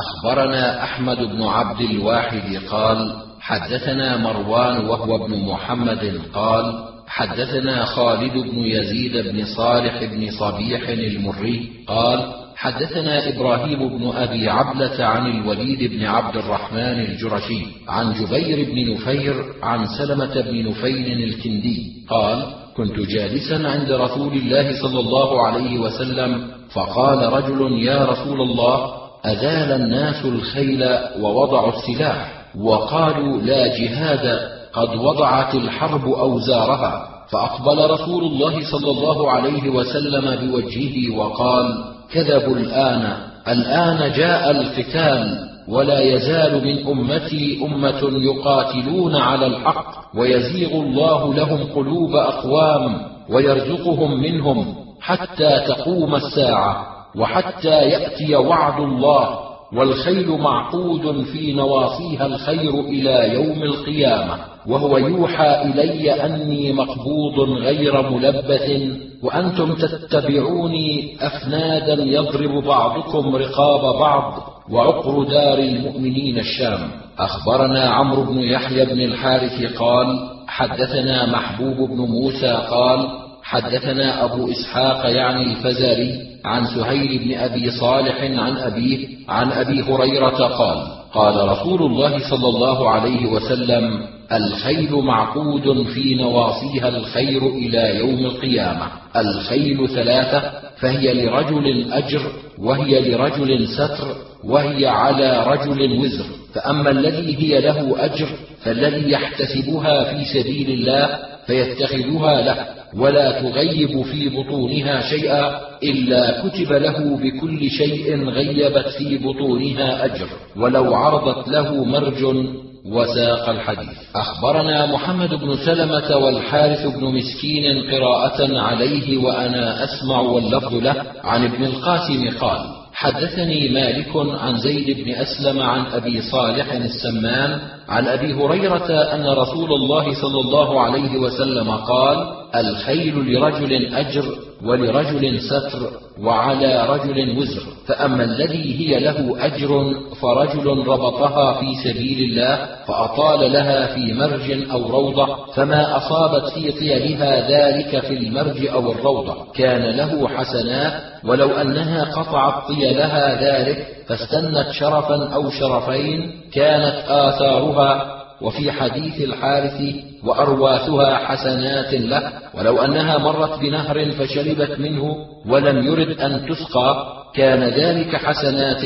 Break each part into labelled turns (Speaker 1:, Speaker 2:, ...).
Speaker 1: أخبرنا أحمد بن عبد الواحد قال حدثنا مروان وهو ابن محمد قال حدثنا خالد بن يزيد بن صالح بن صبيح المري قال حدثنا إبراهيم بن أبي عبلة عن الوليد بن عبد الرحمن الجرشي عن جبير بن نفير عن سلمة بن نفيل الكندي قال كنت جالسا عند رسول الله صلى الله عليه وسلم فقال رجل يا رسول الله ازال الناس الخيل ووضعوا السلاح وقالوا لا جهاد قد وضعت الحرب أوزارها. فأقبل رسول الله صلى الله عليه وسلم بوجهه وقال كذبوا الآن الآن جاء القتال ولا يزال من أمتي أمة يقاتلون على الحق ويزيغ الله لهم قلوب أقوام ويرزقهم منهم حتى تقوم الساعة. وحتى يأتي وعد الله والخيل معقود في نواصيها الخير إلى يوم القيامة. وهو يوحى إلي أني مقبوض غير ملبث وأنتم تتبعوني أفنادا يضرب بعضكم رقاب بعض. وعقر دار المؤمنين الشام. أخبرنا عمرو بن يحيى بن الحارث قال حدثنا محبوب بن موسى قال حدثنا أبو إسحاق يعني الفزاري عن سهيل بن أبي صالح عن أبيه عن أبي هريرة قال قال رسول الله صلى الله عليه وسلم الخيل معقود في نواصيها الخير إلى يوم القيامة. الخيل ثلاثة فهي لرجل أجر وهي لرجل ستر وهي على رجل وزر. فأما الذي هي له أجر فالذي يحتسبها في سبيل الله فيتخذها له ولا تغيب في بطونها شيئا إلا كتب له بكل شيء غيبت في بطونها أجر. ولو عرضت له مرج وساق الحديث. أخبرنا محمد بن سلمة والحارث بن مسكين قراءة عليه وأنا أسمع واللفظ له. عن ابن القاسم قال حدثني مالك عن زيد بن أسلم عن أبي صالح السمان عن أبي هريرة أن رسول الله صلى الله عليه وسلم قال الخيل لرجل أجر ولرجل ستر وعلى رجل وزر. فأما الذي هي له أجر فرجل ربطها في سبيل الله فأطال لها في مرج أو روضة فما أصابت في طيلها ذلك في المرج أو الروضة. كان له حسنات ولو أنها قطعت طيلها ذلك فاستنت شرفا أو شرفين كانت آثارها وفي حديث الحارث وأرواثها حسنات له ولو أنها مرت بنهر فشربت منه ولم يرد أن تسقى كان ذلك حسنات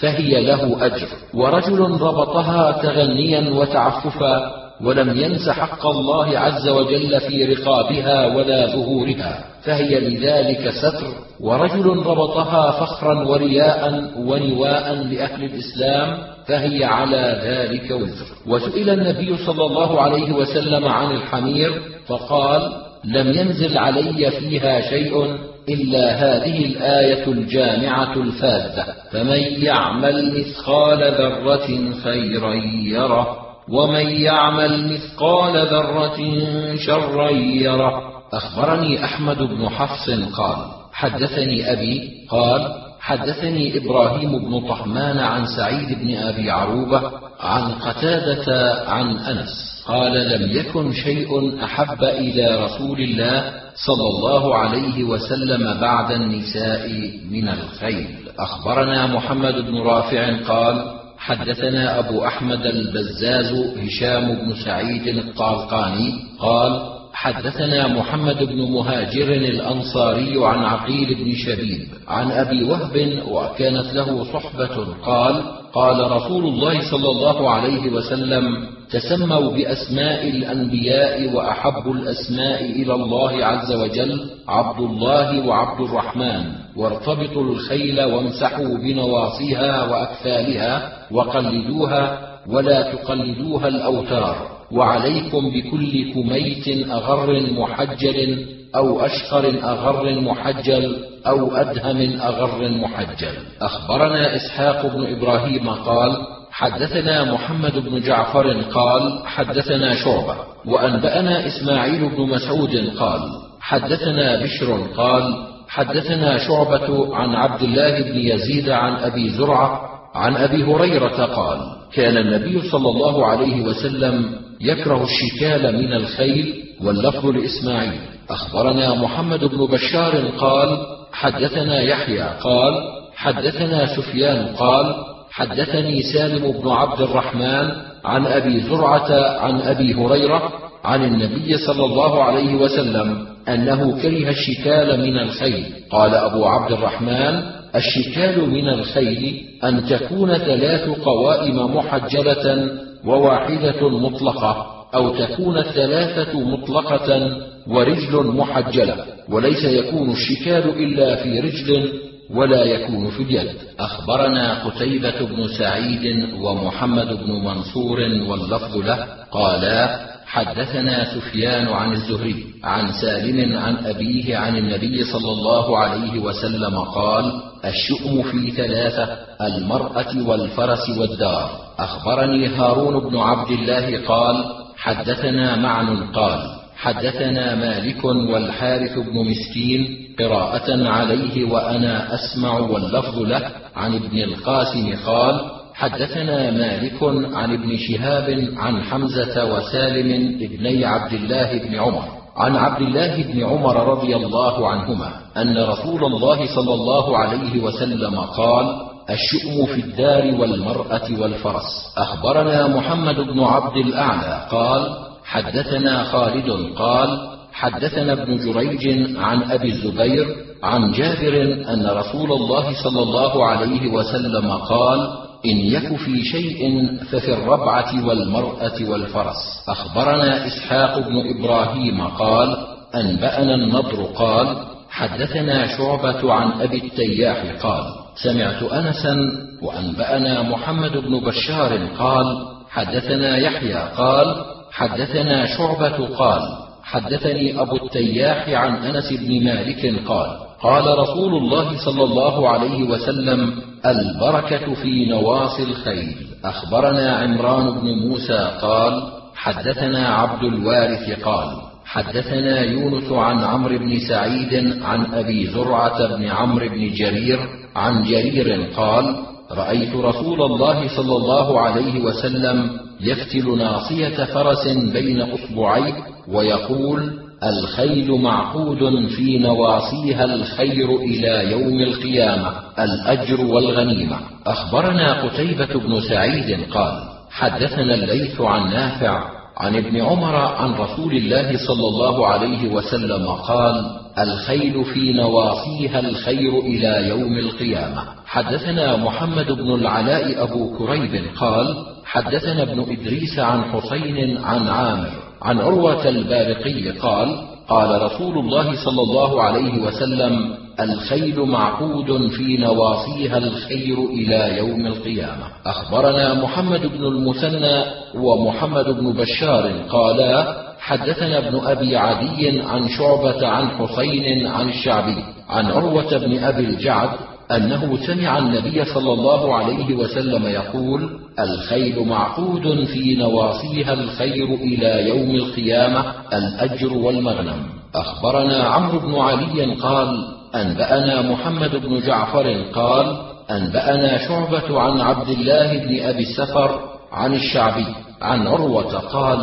Speaker 1: فهي له أجر. ورجل ربطها تغنيا وتعففا ولم ينس حق الله عز وجل في رقابها ولا ظهورها فهي لذلك ستر. ورجل ربطها فخرا ورياء ونواء لأهل الإسلام فهي على ذلك وزر. وسئل النبي صلى الله عليه وسلم عن الحمير فقال لم ينزل علي فيها شيء إلا هذه الآية الجامعة الفاذة. فمن يعمل مثقال ذرة خيرا يره ومن يعمل مثقال ذرة شرا يره. أخبرني أحمد بن حفص قال حدثني أبي قال حدثني إبراهيم بن طهمان عن سعيد بن أبي عروبة عن قتادة عن أنس قال لم يكن شيء أحب إلى رسول الله صلى الله عليه وسلم بعد النساء من الخيل. أخبرنا محمد بن رافع قال حدثنا أبو أحمد البزاز هشام بن سعيد الطالقاني قال حدثنا محمد بن مهاجر الأنصاري عن عقيل بن شبيب عن أبي وهب وكانت له صحبة قال قال رسول الله صلى الله عليه وسلم تسموا بأسماء الأنبياء وأحب الأسماء إلى الله عز وجل عبد الله وعبد الرحمن وارتبطوا الخيل وامسحوا بنواصيها وأكفالها وقلدوها ولا تقلدوها الأوتار. وعليكم بكل كميت أغر محجل أو أشقر أغر محجل أو أدهم أغر محجل. أخبرنا إسحاق بن إبراهيم قال حدثنا محمد بن جعفر قال حدثنا شعبة. وأنبأنا إسماعيل بن مسعود قال حدثنا بشر قال حدثنا شعبة عن عبد الله بن يزيد عن أبي زرعة عن أبي هريرة قال كان النبي صلى الله عليه وسلم يكره الشكال من الخيل واللفظ لإسماعيل. أخبرنا محمد بن بشار قال حدثنا يحيى قال حدثنا سفيان قال حدثني سالم بن عبد الرحمن عن أبي زرعة عن أبي هريرة عن النبي صلى الله عليه وسلم أنه كره الشكال من الخيل. قال أبو عبد الرحمن الشكال من الخيل أن تكون ثلاث قوائم محجلة وواحدة مطلقة أو تكون الثلاثه مطلقة ورجل محجلة وليس يكون الشكال إلا في رجل ولا يكون في اليد. أخبرنا قتيبة بن سعيد ومحمد بن منصور واللفظ له قالا حدثنا سفيان عن الزهري عن سالم عن أبيه عن النبي صلى الله عليه وسلم قال الشؤم في ثلاثة المرأة والفرس والدار. أخبرني هارون بن عبد الله قال حدثنا معن قال حدثنا مالك والحارث بن مسكين قراءة عليه وأنا أسمع واللفظ له عن ابن القاسم قال حدثنا مالك عن ابن شهاب عن حمزة وسالم ابني عبد الله بن عمر. عن عبد الله بن عمر رضي الله عنهما أن رسول الله صلى الله عليه وسلم قال الشؤم في الدار والمرأة والفرس. أخبرنا محمد بن عبد الأعلى قال حدثنا خالد قال حدثنا ابن جريج عن أبي الزبير عن جابر أن رسول الله صلى الله عليه وسلم قال إن يك في شيء ففي الربعة والمرأة والفرس. أخبرنا إسحاق بن إبراهيم قال أنبأنا النضر قال حدثنا شعبة عن أبي التياح قال سمعت أنسا وأنبأنا محمد بن بشار قال حدثنا يحيى قال حدثنا شعبة قال حدثني أبو التياح عن أنس بن مالك قال قال رسول الله صلى الله عليه وسلم البركة في نواصي الخيل أخبرنا عمران بن موسى قال حدثنا عبد الوارث قال حدثنا يونس عن عمرو بن سعيد عن أبي زرعة بن عمرو بن جرير عن جرير قال رأيت رسول الله صلى الله عليه وسلم يفتل ناصية فرس بين اصبعيه ويقول الخيل معقود في نواصيها الخير إلى يوم القيامة الأجر والغنيمة. أخبرنا قتيبة بن سعيد قال حدثنا الليث عن نافع عن ابن عمر عن رسول الله صلى الله عليه وسلم قال الخيل في نواصيها الخير إلى يوم القيامة. حدثنا محمد بن العلاء أبو كريب قال حدثنا ابن إدريس عن حسين عن عامر. عن عروة البارقي قال قال رسول الله صلى الله عليه وسلم الخيل معقود في نواصيها الخير إلى يوم القيامة. أخبرنا محمد بن المثنى ومحمد بن بشار قالا حدثنا ابن أبي عدي عن شعبة عن حسين عن الشعبي عن عروة بن أبي الجعد أنه سمع النبي صلى الله عليه وسلم يقول: الخيل معقود في نواصيها الخير إلى يوم القيامة الأجر والمغنم. أخبرنا عمرو بن علي قال: أنبأنا محمد بن جعفر قال: أنبأنا شعبة عن عبد الله بن أبي السفر عن الشعبي عن عروة قال: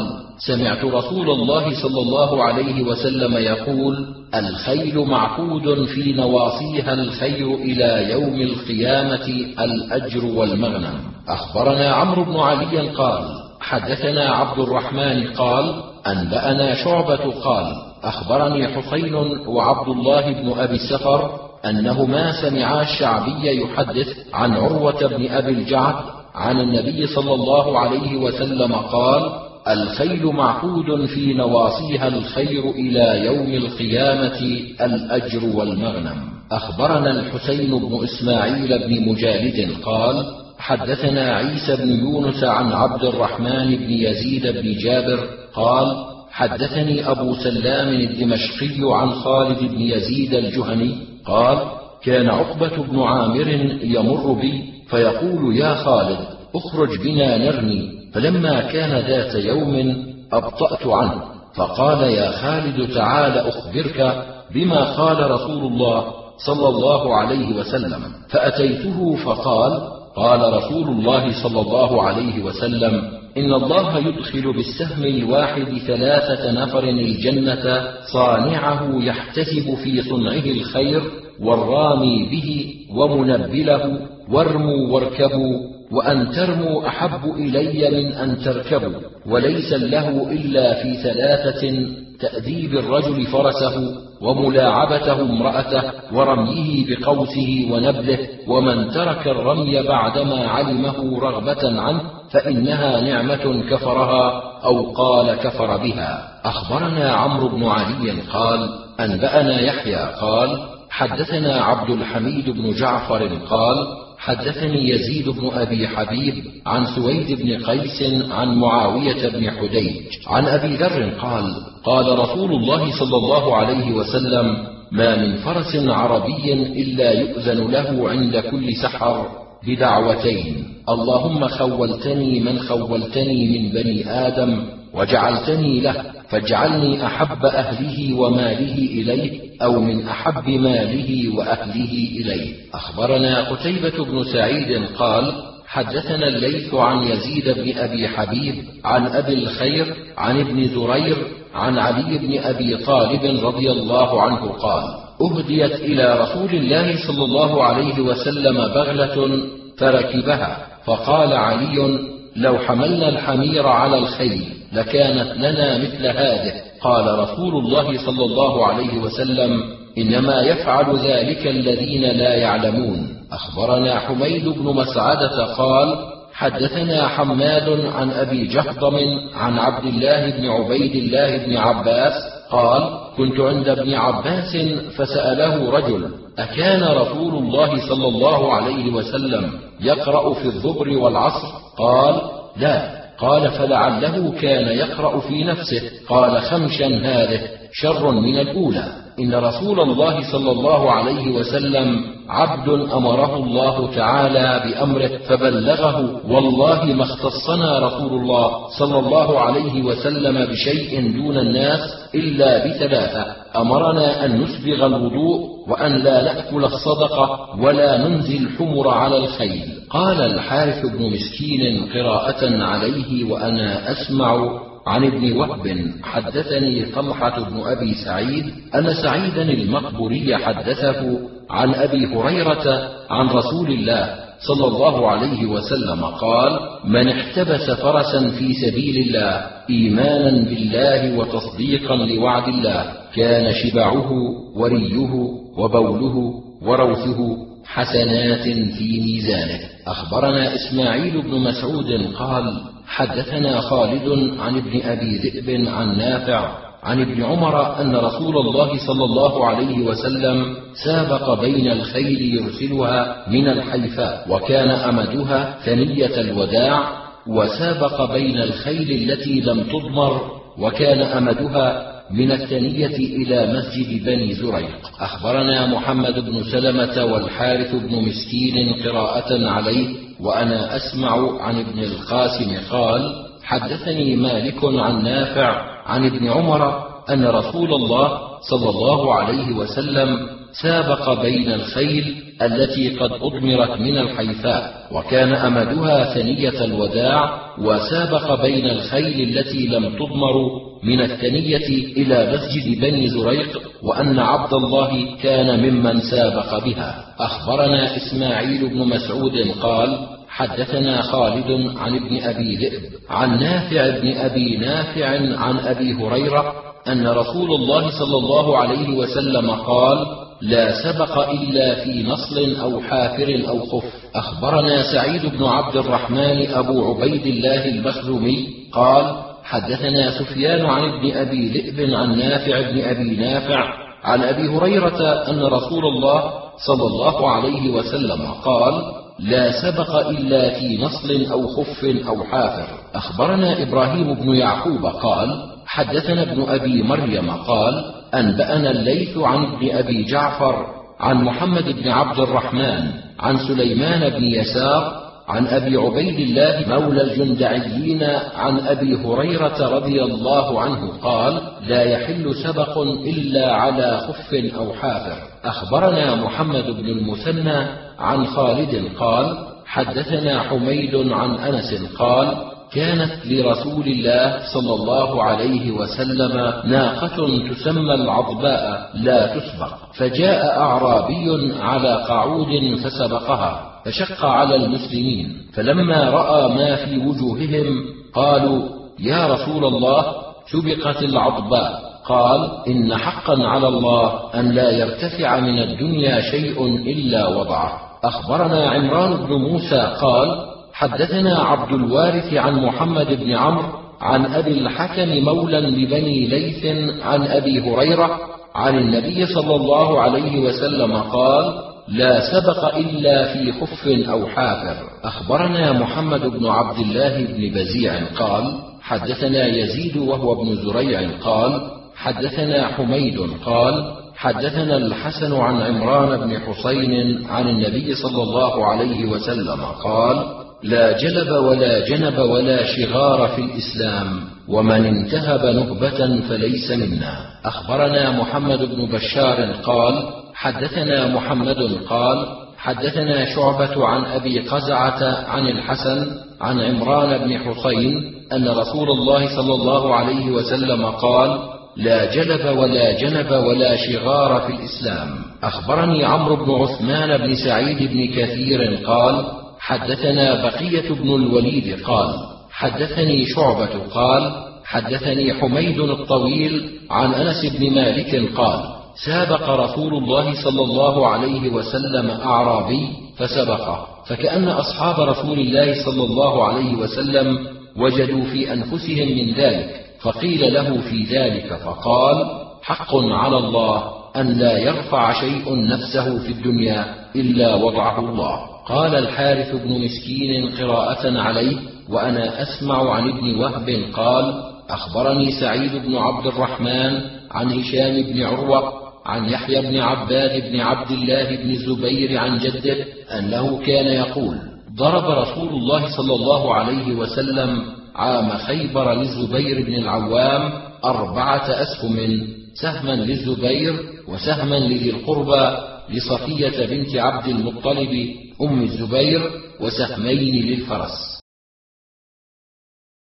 Speaker 1: سمعت رسول الله صلى الله عليه وسلم يقول الخيل معقود في نواصيها الخير إلى يوم القيامة الأجر والمغنم. أخبرنا عمرو بن علي قال حدثنا عبد الرحمن قال أنبأنا شعبة قال أخبرني حسين وعبد الله بن أبي السفر أنهما سمعا الشعبي يحدث عن عروة بن أبي الجعد عن النبي صلى الله عليه وسلم قال الخيل معقود في نواصيها الخير إلى يوم القيامة الأجر والمغنم. أخبرنا الحسين بن إسماعيل بن مجالد قال حدثنا عيسى بن يونس عن عبد الرحمن بن يزيد بن جابر قال حدثني أبو سلام الدمشقي عن خالد بن يزيد الجهني قال كان عقبة بن عامر يمر بي فيقول يا خالد اخرج بنا نرمي. فلما كان ذات يوم أبطأت عنه. فقال يا خالد تعال أخبرك بما قال رسول الله صلى الله عليه وسلم. فأتيته فقال قال رسول الله صلى الله عليه وسلم إن الله يدخل بالسهم الواحد ثلاثة نفر الجنة صانعه يحتسب في صنعه الخير والرامي به ومنبله وارموا واركبوا وأن ترموا أحب إلي من أن تركبوا وليس له إلا في ثلاثة تأديب الرجل فرسه وملاعبته امرأته ورميه بقوسه ونبله ومن ترك الرمي بعدما علمه رغبة عنه فإنها نعمة كفرها أو قال كفر بها. أخبرنا عمرو بن علي قال أنبأنا يحيى قال حدثنا عبد الحميد بن جعفر قال حدثني يزيد بن أبي حبيب عن سويد بن قيس عن معاوية بن حديج عن أبي ذر قال قال رسول الله صلى الله عليه وسلم ما من فرس عربي إلا يؤذن له عند كل سحر بدعوتين. اللهم خولتني من خولتني من بني آدم وجعلتني له فاجعلني أحب أهله وماله إليه أو من أحب ماله وأهله إليه. أخبرنا قتيبة بن سعيد قال حدثنا الليث عن يزيد بن أبي حبيب عن أبي الخير عن ابن زرير عن علي بن أبي طالب رضي الله عنه قال أهديت إلى رسول الله صلى الله عليه وسلم بغلة فركبها فقال علي لو حملنا الحمير على الخيل لكانت لنا مثل هذه. قال رسول الله صلى الله عليه وسلم إنما يفعل ذلك الذين لا يعلمون. أخبرنا حميد بن مسعدة قال حدثنا حماد عن أبي جهضم عن عبد الله بن عبيد الله بن عباس قال كنت عند ابن عباس فسأله رجل أكان رسول الله صلى الله عليه وسلم يقرأ في الظهر والعصر؟ قال لا قال فلعله كان يقرأ في نفسه. قال خمشا هذه شر من الأولى. إن رسول الله صلى الله عليه وسلم عبد أمره الله تعالى بأمره فبلغه والله ما اختصنا رسول الله صلى الله عليه وسلم بشيء دون الناس إلا بثلاثة أمرنا أن نسبغ الوضوء وأن لا نأكل الصدقة ولا ننزي الحمر على الخيل. قال الحارث بن مسكين قراءة عليه وأنا أسمع عن ابن وهب حدثني طلحة بن أبي سعيد أن سعيدا المقبوري حدثه عن أبي هريرة عن رسول الله صلى الله عليه وسلم قال من احتبس فرسا في سبيل الله ايمانا بالله وتصديقا لوعد الله كان شبعه وريه وبوله وروثه حسنات في ميزانه. أخبرنا إسماعيل بن مسعود قال حدثنا خالد عن ابن أبي ذئب عن نافع عن ابن عمر أن رسول الله صلى الله عليه وسلم سابق بين الخيل يرسلها من الحيفاء وكان أمدها ثنية الوداع وسابق بين الخيل التي لم تضمر وكان أمدها من الثنية إلى مسجد بني زريق. أخبرنا محمد بن سلمة والحارث بن مسكين قراءة عليه وأنا أسمع عن ابن القاسم قال حدثني مالك عن نافع عن ابن عمر أن رسول الله صلى الله عليه وسلم سابق بين الخيل التي قد أضمرت من الحيفاء وكان أمدها ثنية الوداع وسابق بين الخيل التي لم تضمر من الثنية إلى مسجد بني زريق وأن عبد الله كان ممن سابق بها. أخبرنا إسماعيل بن مسعود قال حدثنا خالد عن ابن أبي ذئب عن نافع بن أبي نافع عن أبي هريرة أن رسول الله صلى الله عليه وسلم قال لا سبق إلا في نصل أو حافر أو خف. أخبرنا سعيد بن عبد الرحمن أبو عبيد الله المخزومي قال حدثنا سفيان عن ابن أبي ذئب عن نافع بن أبي نافع عن أبي هريرة أن رسول الله صلى الله عليه وسلم قال لا سبق إلا في نصل أو خف أو حافر. أخبرنا إبراهيم بن يعقوب قال حدثنا ابن أبي مريم قال أنبأنا الليث عن ابن أبي جعفر عن محمد بن عبد الرحمن عن سليمان بن يسار عن أبي عبيد الله مولى الجندعيين عن أبي هريرة رضي الله عنه قال لا يحل سبق إلا على خف أو حافر. أخبرنا محمد بن المثنى عن خالد قال حدثنا حميد عن أنس قال كانت لرسول الله صلى الله عليه وسلم ناقة تسمى العضباء لا تسبق، فجاء أعرابي على قعود فسبقها، فشق على المسلمين، فلما رأى ما في وجوههم قالوا: يا رسول الله سبقت العضباء، قال: إن حقا على الله أن لا يرتفع من الدنيا شيء إلا وضعه. أخبرنا عمران بن موسى قال: حدثنا عبد الوارث عن محمد بن عمرو عن أبي الحكم مولى لبني ليث عن أبي هريرة عن النبي صلى الله عليه وسلم قال لا سبق إلا في خف أو حافر. أخبرنا محمد بن عبد الله بن بزيع قال حدثنا يزيد وهو ابن زريع قال حدثنا حميد قال حدثنا الحسن عن عمران بن حسين عن النبي صلى الله عليه وسلم قال لا جلب ولا جنب ولا شغار في الإسلام ومن انتهب نهبة فليس منا. أخبرنا محمد بن بشار قال حدثنا محمد قال حدثنا شعبة عن أبي قزعة عن الحسن عن عمران بن حسين أن رسول الله صلى الله عليه وسلم قال لا جلب ولا جنب ولا شغار في الإسلام. أخبرني عمرو بن عثمان بن سعيد بن كثير قال حدثنا بقية بن الوليد قال حدثني شعبة قال حدثني حميد الطويل عن أنس بن مالك قال سابق رسول الله صلى الله عليه وسلم أعرابي فسبقه فكأن أصحاب رسول الله صلى الله عليه وسلم وجدوا في أنفسهم من ذلك فقيل له في ذلك فقال حق على الله أن لا يرفع شيء نفسه في الدنيا إلا وضعه الله. قال الحارث بن مسكين قراءة عليه وأنا أسمع عن ابن وهب قال أخبرني سعيد بن عبد الرحمن عن هشام بن عروة عن يحيى بن عباد بن عبد الله بن الزبير عن جده أنه كان يقول ضرب رسول الله صلى الله عليه وسلم عام خيبر للزبير بن العوام أربعة أسهم سهما للزبير وسهما لذي القربى لصفية بنت عبد المطلب أم الزبير وسهمين للفرس.